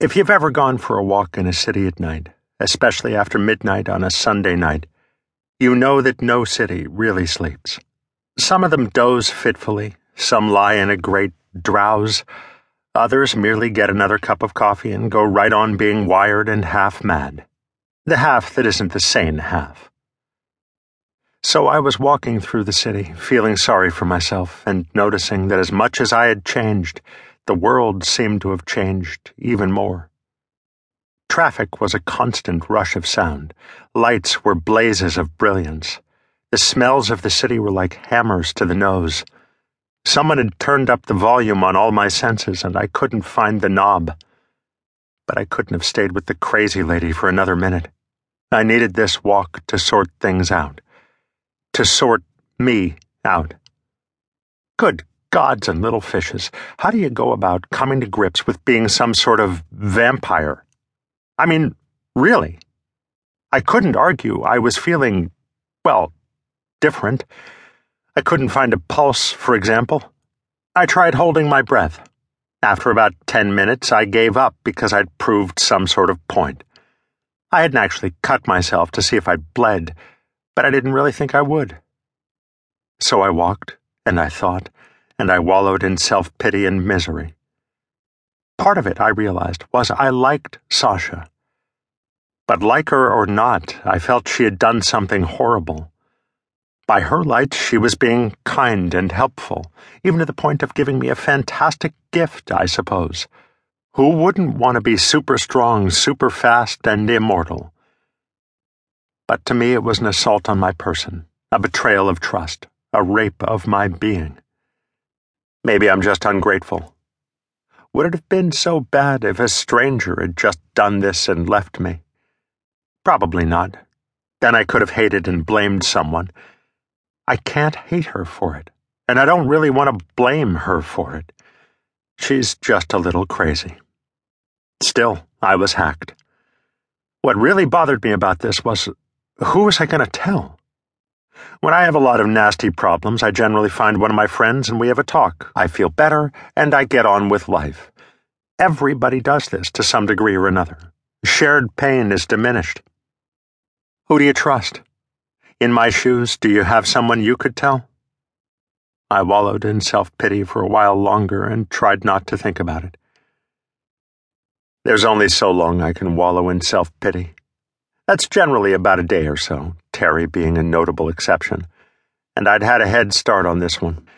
If you've ever gone for a walk in a city at night, especially after midnight on a Sunday night, you know that no city really sleeps. Some of them doze fitfully, some lie in a great drowse, others merely get another cup of coffee and go right on being wired and half mad. The half that isn't the sane half. So I was walking through the city, feeling sorry for myself and noticing that as much as I had changed, the world seemed to have changed even more. Traffic was a constant rush of sound. Lights were blazes of brilliance. The smells of the city were like hammers to the nose. Someone had turned up the volume on all my senses, and I couldn't find the knob. But I couldn't have stayed with the crazy lady for another minute. I needed this walk to sort things out. To sort me out. Good gods and little fishes, how do you go about coming to grips with being some sort of vampire? I mean, really. I couldn't argue I was feeling, well, different. I couldn't find a pulse, for example. I tried holding my breath. After about ten minutes, I gave up because I'd proved some sort of point. I hadn't actually cut myself to see if I'd bled, but I didn't really think I would. So I walked, and I thought, and I wallowed in self pity and misery. Part of it, I realized, was I liked Sasha. But like her or not, I felt she had done something horrible. By her lights, she was being kind and helpful, even to the point of giving me a fantastic gift, I suppose. Who wouldn't want to be super strong, super fast, and immortal? But to me, it was an assault on my person, a betrayal of trust, a rape of my being. Maybe I'm just ungrateful. Would it have been so bad if a stranger had just done this and left me? Probably not. Then I could have hated and blamed someone. I can't hate her for it, and I don't really want to blame her for it. She's just a little crazy. Still, I was hacked. What really bothered me about this was who was I going to tell? When I have a lot of nasty problems, I generally find one of my friends and we have a talk. I feel better and I get on with life. Everybody does this to some degree or another. Shared pain is diminished. Who do you trust? In my shoes, do you have someone you could tell? I wallowed in self pity for a while longer and tried not to think about it. There's only so long I can wallow in self pity. That's generally about a day or so, Terry being a notable exception, and I'd had a head start on this one.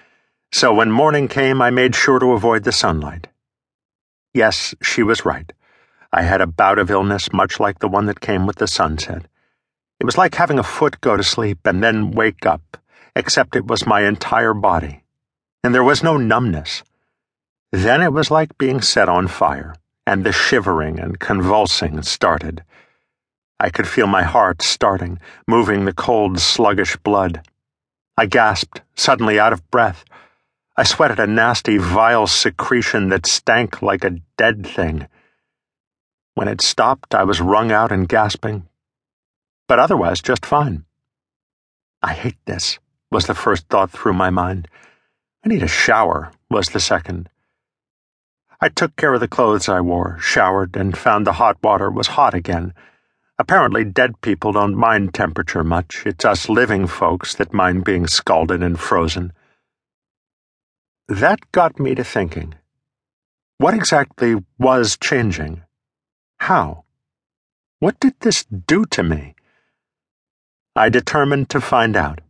So when morning came, I made sure to avoid the sunlight. Yes, she was right. I had a bout of illness much like the one that came with the sunset. It was like having a foot go to sleep and then wake up, except it was my entire body. And there was no numbness. Then it was like being set on fire, and the shivering and convulsing started. I could feel my heart starting, moving the cold, sluggish blood. I gasped, suddenly out of breath. I sweated a nasty, vile secretion that stank like a dead thing. When it stopped, I was wrung out and gasping, but otherwise just fine. I hate this, was the first thought through my mind. I need a shower, was the second. I took care of the clothes I wore, showered, and found the hot water was hot again. Apparently, dead people don't mind temperature much. It's us living folks that mind being scalded and frozen. That got me to thinking. What exactly was changing? How? What did this do to me? I determined to find out.